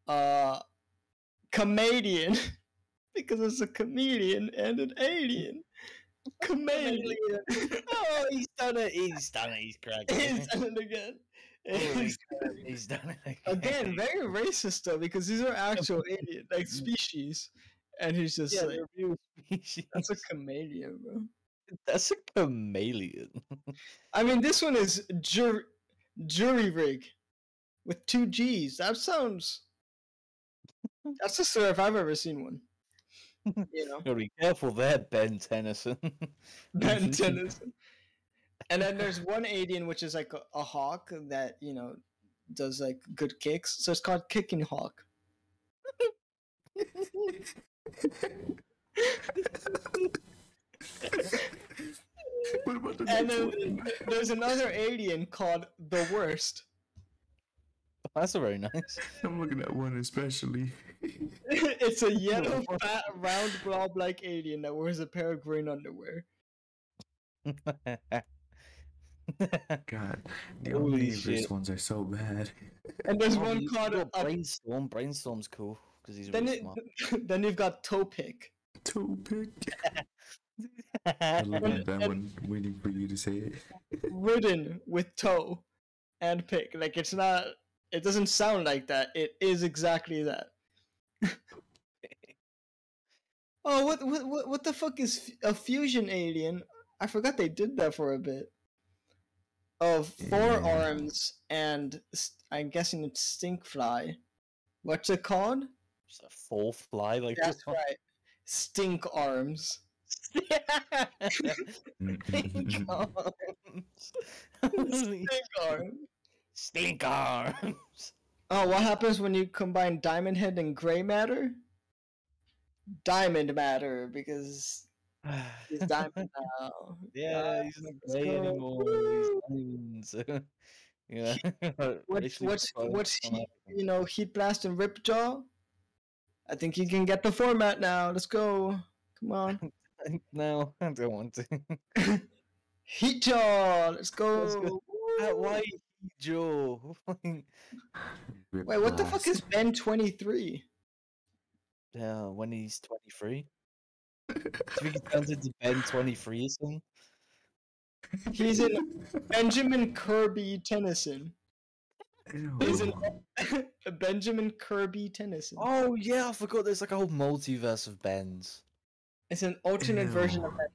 uh, Chamalien, because it's a comedian and an alien. Chameleon. oh, he's done it. He's done it. He's cracking. He's done it again. He's- he's done it again, again. very racist though, because these are actual alien, like mm. species, and he's just Yeah, like, real species. that's a chameleon, bro. That's a chameleon. I mean, this one is jury Jury Rigg with two G's. That sounds. That's the sort if I've ever seen one. You know, Gotta be careful there, Ben Tennyson. Ben Tennyson. And then there's one alien which is like a, a hawk that you know does like good kicks. So it's called Kicking Hawk. what about the And then there's another alien called the Worst. That's a very nice. I'm looking at one especially. it's a yellow, fat, round blob-like alien that wears a pair of green underwear. God, the Holy Omniverse shit. ones are so bad. And there's Oh, one called a, got brainstorm. Brainstorm's cool because he's then really it, smart. then you've got toe pick. Toe pick. I look at that one, waiting for you to say it. ridden with toe and pick. Like it's not. It doesn't sound like that. It is exactly that. oh, what what what what the fuck is f- a fusion alien? I forgot they did that for a bit. Of four Yeah. arms and I'm guessing it's stink fly. What's it called? Just a full fly like That's this one. right. Stink arms. Stink arms. Stink arms. Stink arms. Oh, what happens when you combine diamond head and gray matter? Diamond matter because he's diamond now. yeah, he's not gray anymore. He's diamonds. yeah. What's what's you know heat blast and ripjaw? I think you can get the format now. Let's go. Come on. No, I don't want to. Heat jaw. Let's go. Let's go. Why Joe? Wait, what the fuck is Ben twenty three? Yeah, when he's 23. Do you think he turns into Ben 23 or something? He's in Benjamin Kirby Tennyson. He's in Benjamin Kirby Tennyson. Oh, yeah, I forgot there's like a whole multiverse of Bens. It's an alternate version of Ew. that.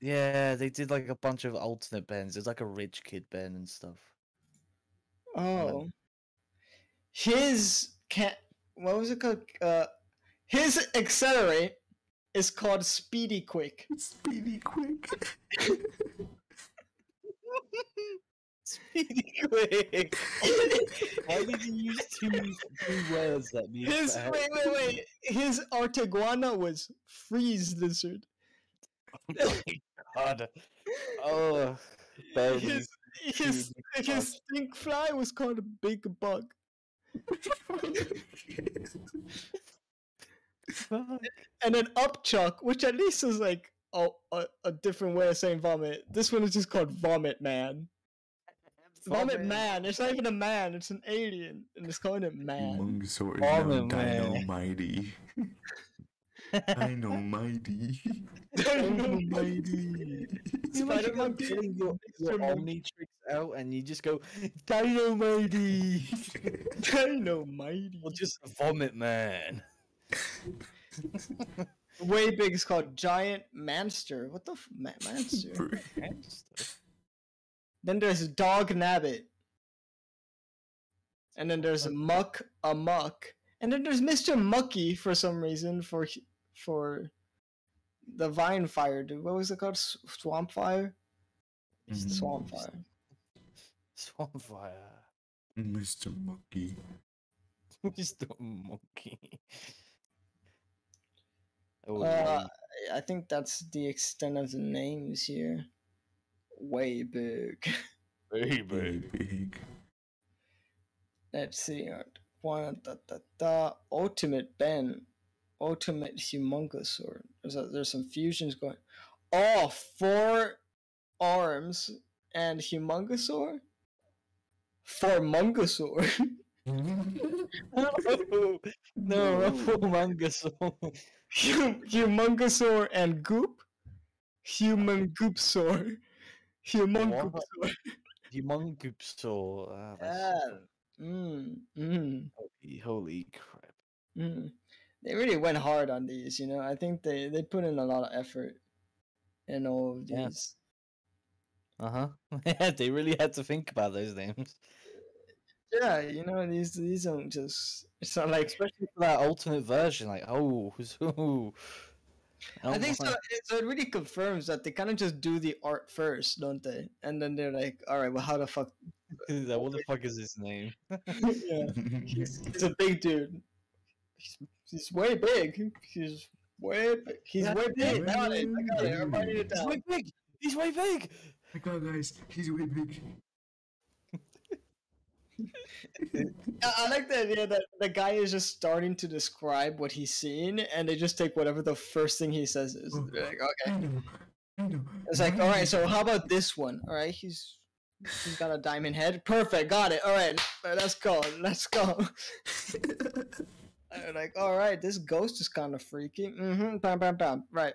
Yeah, they did like a bunch of alternate Bens. There's like a rich kid Ben and stuff. Oh. His cat. What was it called? Uh, his XLR8 is called Speedy Quick. Speedy quick. Speedy quick! Why did you use two, two words that mean His that? wait wait wait. His Arctiguana was Freeze Lizard. Oh my god. Oh, Ben. His his Dude, his stink fly was called a Big Bug. And then Upchuck, which at least is like a, a, a different way of saying vomit. This one is just called Vomit Man. Vomit, Man. It's not even a man. It's an alien, and it's calling it Man. Mungsaur Vomit no man. dynamite. Dynamite. Dynamite. Spider-Man getting your, your Mr. Moon. Omnitrix out and you just go Dynamite Dynamite. or just Vomit Man. Way big is called Giant Manster. What the f- Ma- Manster? then there's Dog Nabbit. And then there's Muck Amuck. And then there's Mr. Mucky for some reason for h- for the Vine Fire. dude. What was it called? S- Swamp Fire? Mhm. Swamp Fire. Swamp fire. Mr. Monkey. Mr. Monkey. Oh, Uh, I think that's the extent of the names here. Way big. Way Very big. Let's see. One da, da, da, Ultimate Ben, Ultimate Humungousaur. There's a, there's some fusions going. Oh, four arms and Humungousaur. Formungosaur. no, no, Ruffle Mangasaur. Hum- Humungousaur and Goop. Human Goopsaur. Human? Goopsaur. Humongupsaur. Ah, that's Yeah. Mm, mm. holy, holy crap. Mm. They really went hard on these, you know. I think they they put in a lot of effort in all of these. Yeah. Uh huh. Yeah, they really had to think about those names. Yeah, you know these these don't just. It's not like. Especially for that ultimate version. Like, oh, so. I think so. It, so it really confirms that they kind of just do the art first, don't they? And then they're like, "All right, well, how the fuck?" What the fuck is his name? yeah, he's, he's a big dude. He's, he's way big. He's way big. He's Yeah, way yeah, big. I got it. I got it. I'm writing it He's down. way big. He's way big. my god, guys, he's way big. I, I like the idea that the guy is just starting to describe what he's seen, and they just take whatever the first thing he says is. Oh. They're like, okay. I know. I know. It's like, all right, so how about this one? All right, he's he's got a diamond head. Perfect, got it. All right, let's go. Let's go. And like, all right, this ghost is kind of freaky. Mm-hmm. Bam, bam, bam. Right.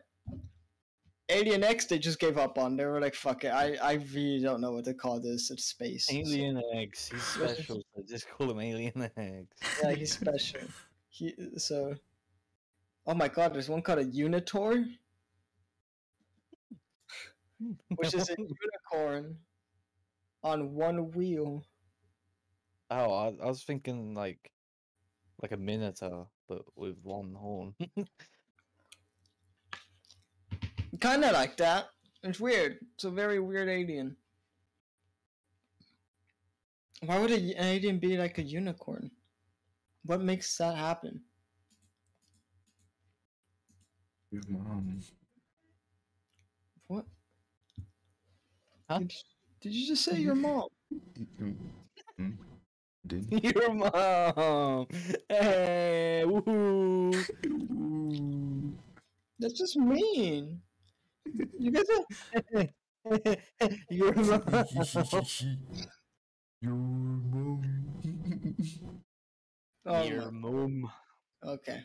Alien X, they just gave up on. They were like, fuck it. I, I really don't know what to call this. It's space. So, Alien X. He's special. So just call him Alien X. yeah, he's special. He so. Oh my god, there's one called a Unitor, which is a unicorn on one wheel. Oh, I, I was thinking like, like a minotaur, but with one horn. Kind of like that. It's weird. It's a very weird alien. Why would a, an alien be like a unicorn? What makes that happen? Your mom. What? Huh? Did, did you just say your mom? Didn't Your mom. Hey, woohoo. That's just mean. You guys are. Your mom. Your mom. Oh, Your my- mom. okay.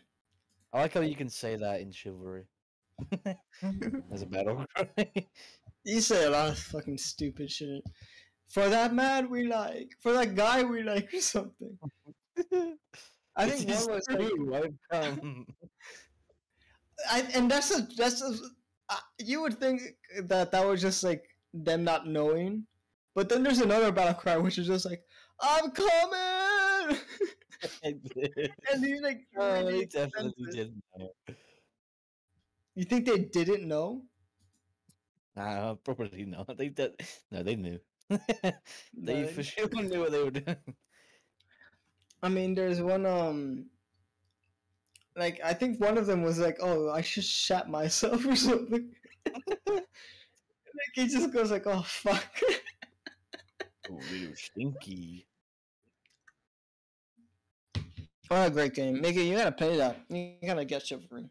I like how you can say that in chivalry. As a battle cry. You say a lot of fucking stupid shit. For that man we like. For that guy we like, or something. I think one was like, true, I've come. I, and that's a that's a, uh, you would think that that was just like them not knowing, but then there's another battle cry which is just like I'm coming, I did. and he's like, Oh, really they definitely didn't know. You think they didn't know? Nah, probably not. They did. No, they knew. They No, for sure knew what they were doing. I mean, there's one um, like I think one of them was like, "Oh, I should shat myself" or something. like he just goes like, "Oh fuck." Oh, little stinky. what a great game, Miggy! You gotta play that. You gotta get chivalry.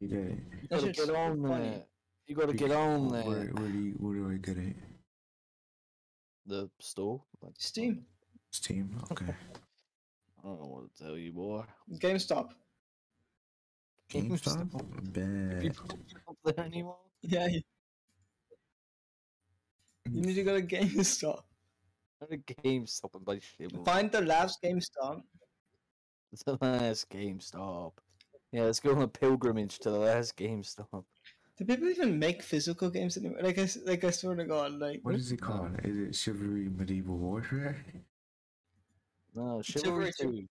You got it. You gotta get on funny. there. You gotta get on Where, there. where do you, where do I get it? The store. Like, Steam, Steam. Okay. I don't know what to tell you, boy. GameStop. GameStop. Have you Bad. put it up there anymore? Yeah, you, you need to go to GameStop. Go to GameStop and buy shit. Find the last GameStop. It's the last GameStop. Yeah, let's go on a pilgrimage to the last GameStop. Do people even make physical games anymore? Like I, like I swear to God, like What is it called? Is it Chivalry Medieval Warfare? No, Chivalry Chivalry 2.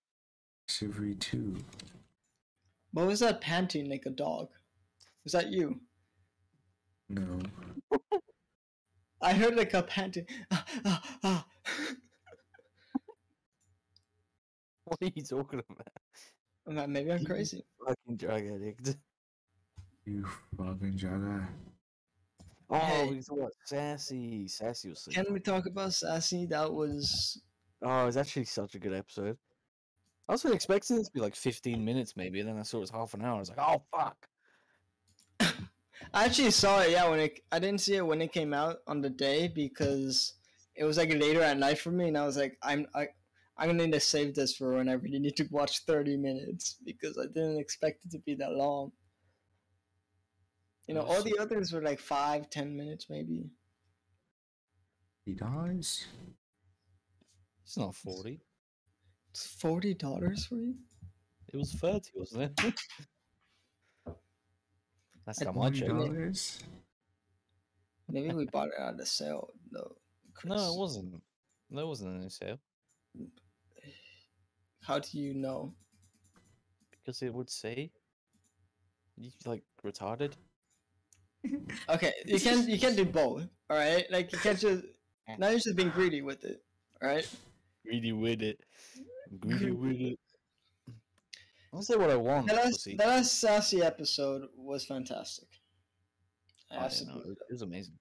Chivalry 2. What was that panting like a dog? Was that you? No. I heard like a panting. Ah, ah, ah. What are you talking about? Man, Maybe I'm crazy. Fucking drug addict. You fucking jugger. Oh, Hey. we talking about Sassy. Sassy was sick. Can we talk about Sassy? That was Oh, it was actually such a good episode. I was expecting it to be like 15 minutes maybe, and then I saw it was half an hour. I was like, oh, fuck. I actually saw it. Yeah, when it I didn't see it when it came out on the day because it was like later at night for me, and I was like, I'm I. I'm gonna need to save this for when I really need to watch 30 minutes because I didn't expect it to be that long. You know, all the others were like five, ten minutes maybe. He dies? It's not 40. It's forty dollars for you. It was 30, wasn't it? That's At how much I $40? Maybe we bought it at a sale though. No, it wasn't. There wasn't any sale How do you know? because it would say you like retarded. Okay, you can't you can't do both. All right, like you can't just now you're just being greedy with it. All right. Greedy with it. Greedy with it. I'll say what I want. The last, pussy. the last sassy episode was fantastic. Yeah, no, Absolutely. it it was amazing.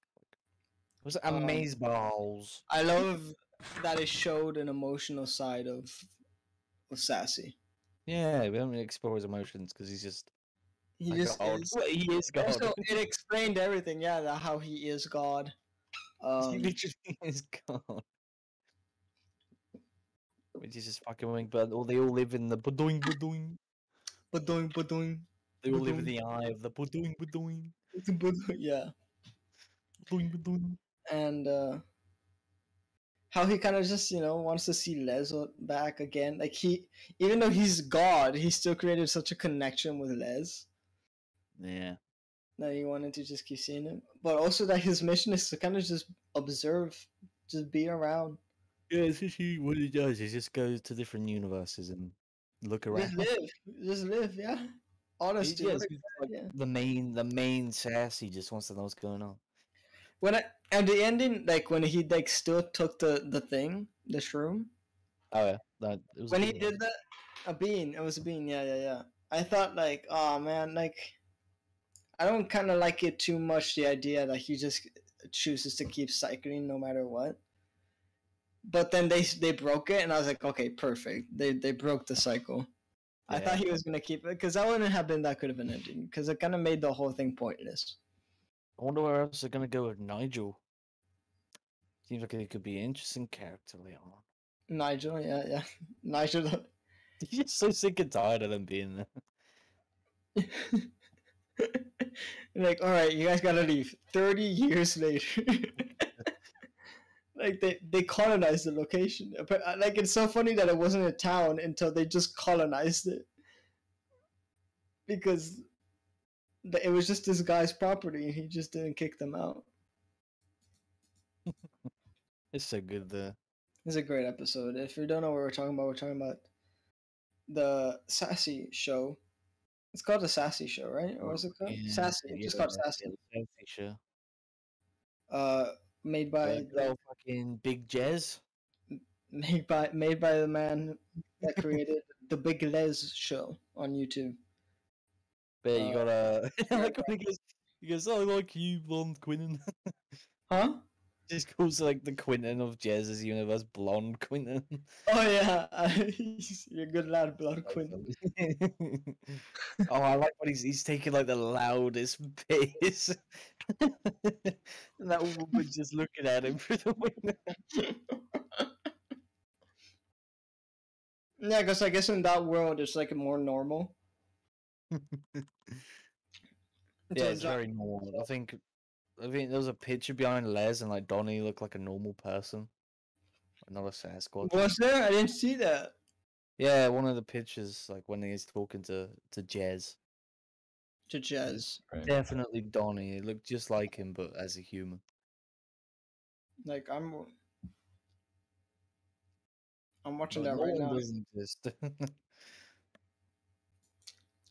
It was Um, amaze balls. I love that it showed an emotional side of of sassy. Yeah, we don't really explore his emotions because he's just He a just god. is. Well, he is God. Also, it explained everything. Yeah, that how he is God. he Um, literally is God. Which is just fucking wing, but all they all live in the budoing budoing. Badoing, badoing, They all live in the eye of the budoing budoing. badoing, yeah. Budoing budoing. and uh how he kind of just you know wants to see Lez back again. Like he, even though he's God, he still created such a connection with Lez Yeah. that he wanted to just keep seeing him. But also that his mission is to kind of just observe, just be around, Yeah, essentially what he does is just goes to different universes and look around. just live, just live. Yeah, He- honesty. yeah, what a he's good like idea. the main the main sassy just wants to know what's going on. When I at the ending, like when he like still took the the thing, the shroom. Oh yeah, that it was when he one. did that a bean it was a bean yeah yeah yeah i thought like oh man like i don't kind of like it too much the idea that he just chooses to keep cycling no matter what. But then they they broke it and i was like okay perfect. They they broke the cycle. I thought he was gonna keep it because that wouldn't have been that good of an ending because it kind of made the whole thing pointless. I wonder where else they're gonna go with Nigel. Seems like he could be an interesting character later on. nigel yeah yeah. Nigel. He's just so sick and tired of them being there. like, all right, you guys gotta leave. Thirty years later, like they they colonized the location. Uh, Like it's so funny that it wasn't a town until they just colonized it, because it was just this guy's property, and he just didn't kick them out. It's so good there. It's a great episode. If you don't know what we're talking about, we're talking about the Sassy Show. It's called the Sassy Show, right? Or what's it called? Yeah, Sassy. Just called Sassy. yeah, Sassy show. Uh, made by By the- fucking Big Jez. made by made by the man that created the Big Lez show on YouTube. But you Uh, gotta like when he goes he goes, I like you, blonde Quinton. Huh? Just calls like the Quinton of Jazz's universe blonde Quinton. Oh yeah, you're a good lad, Blood Quinn. oh, I like when he's he's taking like the loudest piss. and that woman just looking at him through the window. Yeah, because I guess in that world it's like more normal. Yeah, it's very normal. I think I think there was a picture behind Lez and like Donnie looked like a normal person. Not a Sasquatch. Was there? I didn't see that. Yeah, one of the pictures, like when he's talking to to Jez. To Jez. Right. Definitely Donnie. It looked just like him, but as a human. Like I'm I'm watching But that right now. doesn't exist.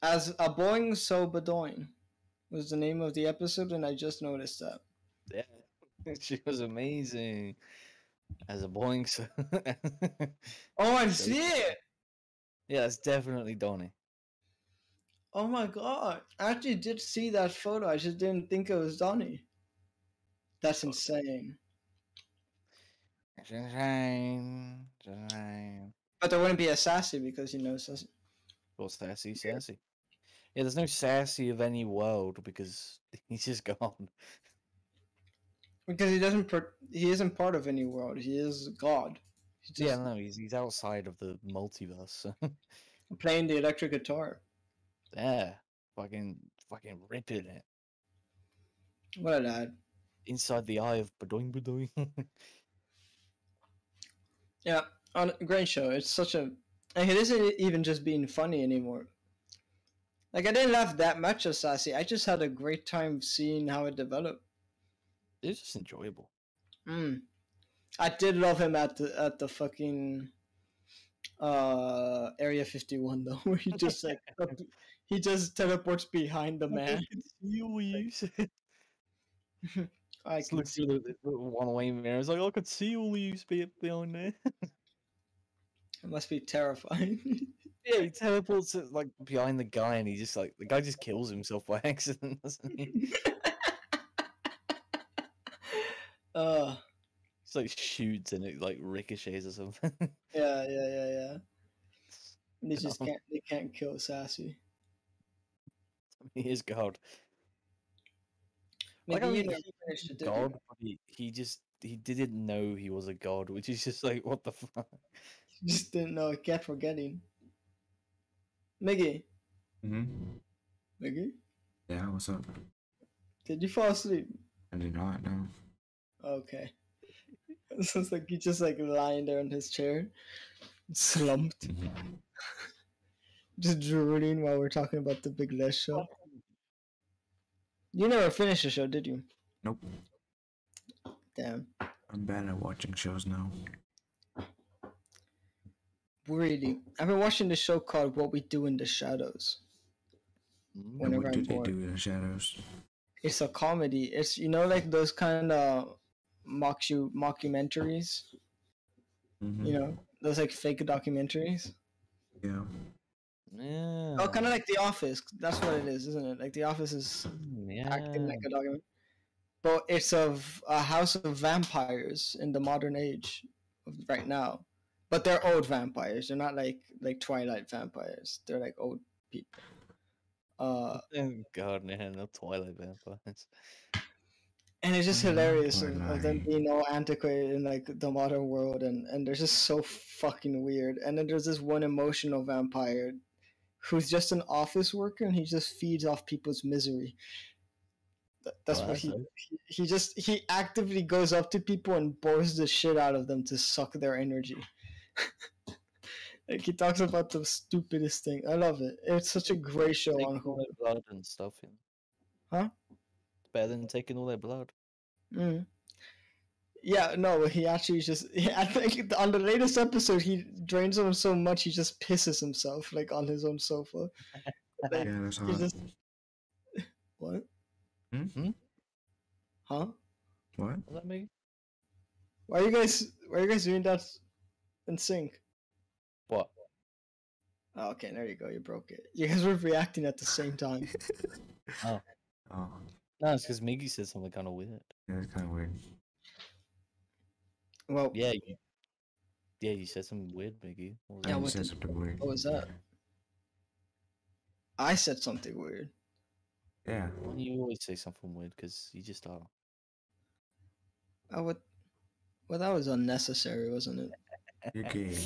As a Boeing So Bedoin was the name of the episode, and I just noticed that. yeah, she was amazing as a Boeing. So Oh, I see it! yeah, it's definitely Donnie. Oh my god. I actually did see that photo. I just didn't think it was Donnie. That's oh. insane. Shine, shine. But there wouldn't be a sassy because you know sassy. Well, sassy, sassy. Yeah, there's no sassy of any world because he's just gone. Because he doesn't per- he isn't part of any world. He is God. He's just Yeah, no, he's he's outside of the multiverse. playing the electric guitar. yeah, fucking fucking ripping it What a lad. inside the eye of Badoing Badoing. Yeah, on a great show. It's such a like it isn't even just being funny anymore. Like I didn't laugh that much at Sassy. I just had a great time seeing how it developed. it's just enjoyable. Mm. I did love him at the at the fucking uh Area 51 though, where he just like he just teleports behind the man. I Just can looks see through the, the one-way mirror. It's like I could see all the leaves be behind there. it must be terrifying. Yeah, he teleports it, like behind the guy, and he just like the guy just kills himself by accident, doesn't he? uh Just like shoots and it like ricochets or something. yeah, yeah, yeah, yeah. They just Oh. can't they can't kill Sassy. he is God. Maybe Like, I you mean, know, he he finished it, is didn't God, he, he just he didn't know he was a god, which is just like what the fuck. he? Just didn't know. I kept forgetting. Miggy, hmm Miggy, Yeah, what's up? did you fall asleep? I did not no. Okay. So it's like you just like lying there in his chair, slumped, just drooling while we're talking about the Big Lez show. You never finished the show, did you? Nope. Damn. I'm bad at watching shows now. Really, I've been watching the show called What We Do in the Shadows. Mm. And Whenever what I'm do they bored. do in the shadows? It's a comedy. It's you know like those kind of mock you mockumentaries. Mhm. You know those like fake documentaries. Yeah. Yeah. Oh, kind of like The Office. That's what it is, isn't it? Like The Office is Yeah. acting like a document. But it's of a house of vampires in the modern age, of right now. But they're old vampires. They're not like like Twilight vampires. They're like old people. Uh, Oh God, no, no Twilight vampires. and it's just hilarious of, of them being all antiquated in like the modern world, and and they're just so fucking weird. And then there's this one emotional vampire, who's just an office worker, and he just feeds off people's misery. Th- That's Oh, what he, that's he he just he actively goes up to people and bores the shit out of them to suck their energy. Like he talks about the stupidest thing. I love it. It's such a great show on Taking all Hulu. blood and stuff. You know. Huh? It's better than taking all their blood. Mm. Yeah, no, he actually just I think on the latest episode he drains on him so much he just pisses himself like on his own sofa. Like, Yeah, that's he hot. just what? Hmm? Hmm? Huh? What? Does that make Why are you guys why are you guys doing that in sync? what? Oh, okay, there you go. You broke it. You guys were reacting at the same time. Oh, Oh. No, it's because Miggy said something kind of weird. yeah, that's kind of weird. Well, Yeah, you, yeah, you said something weird, Miggy. What was Yeah, that? what said the- something weird. what was that? I said something weird. Yeah. Why don't you always say something weird? Because you just are. Oh, I would. Well, that was unnecessary, wasn't it? You're gay.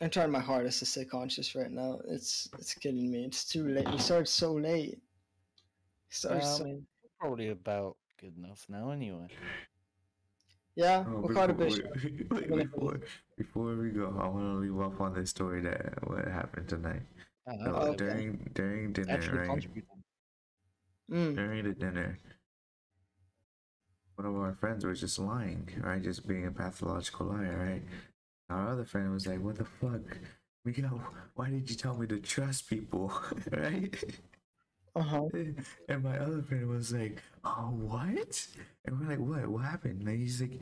I'm trying my hardest to stay conscious right now. It's it's killing me. It's too late. We started so late. We started Well, I so- probably about good enough now, anyway. Yeah, Oh, we'll call a before, bishop. wait, wait, before, before we go, I want to leave off on this story that what happened tonight. Ah, So okay. during during dinner, Actually right? Mm. During the dinner, one of our friends was just lying, right? Just being a pathological liar, right? Our other friend was like, "What the fuck, Miguel? Why did you tell me to trust people?" right? Uh huh. And my other friend was like, "Oh, what?" And we're like, "What? What happened?" And he's like,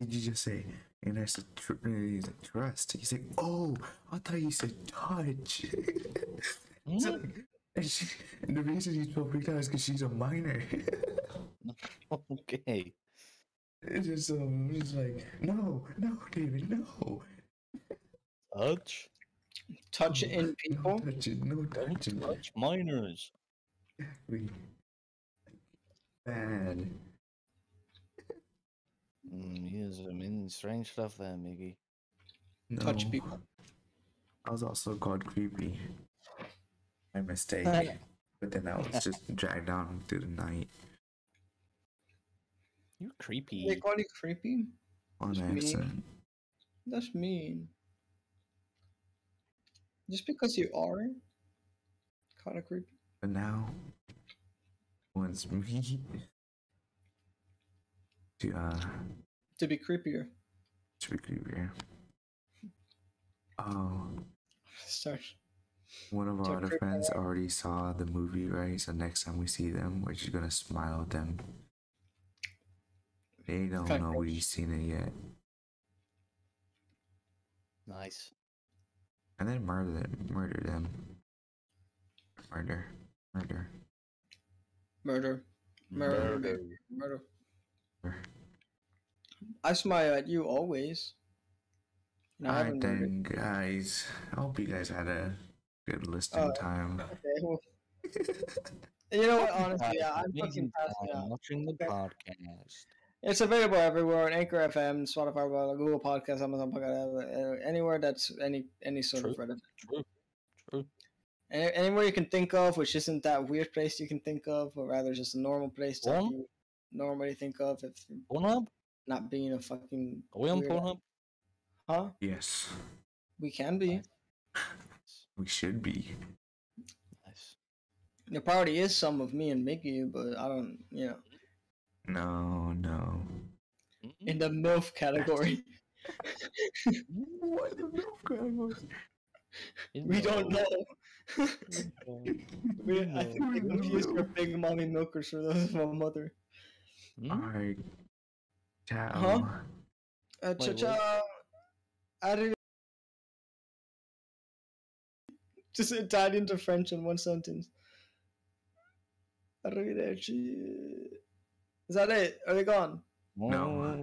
"Did you just say?" And I said, tr- and he's like, "Trust." He's like, "Oh, I thought you said touch." and, she, and the reason he's so freaked out is because she's a minor. Okay. it's just um, it's like, no, no, David, no. Touch. Touch no, in people. No touching, no Don't touching. touch minors. We- Bad. Mm, yes, I mean, strange stuff there, Miggy. No. Touch people. I was also called creepy. My mistake. but then I was just dragged down through the night You're creepy. They call you creepy. on It's me. accident. That's mean. Just because you are kind of creepy. But now, wants me to uh To be creepier. to be creepier. Oh, Start. One of our other creep friends already saw the movie, right? So next time we see them, we're just gonna smile at them. They don't know we've seen it yet, Nice. and then murder them. Murder them. Murder. Murder. Murder. Murder. Murder. Murder. Murder. I smile at you always. And I Alright then, guys. I hope you guys had a good listening Uh, time. Okay, well, you know what? Honestly, yeah, I'm fucking passing time out. watching the Okay. podcast. It's available everywhere on Anchor FM, Spotify, Google Podcasts, Amazon Podcast, uh, anywhere that's any any sort of True. Reddit. True. True. Any, anywhere you can think of, which isn't that weird place you can think of, but rather just a normal place that Porn? you normally think of if you're Pornhub? not being a fucking Are we on Pornhub? Huh? Yes, We can be. we should be. Nice. There probably is some of me and Miggy, but I don't, you know, No, no. In the MILF category. What the milk category? we don't know. we, I No. think they confused our big mommy milkers for those of my mother. Hmm? Alright. Ciao. Huh? Uh, Wait, cha what? cha. Just Italian to French in one sentence. Arrivederci. Is that it? Are they gone? No.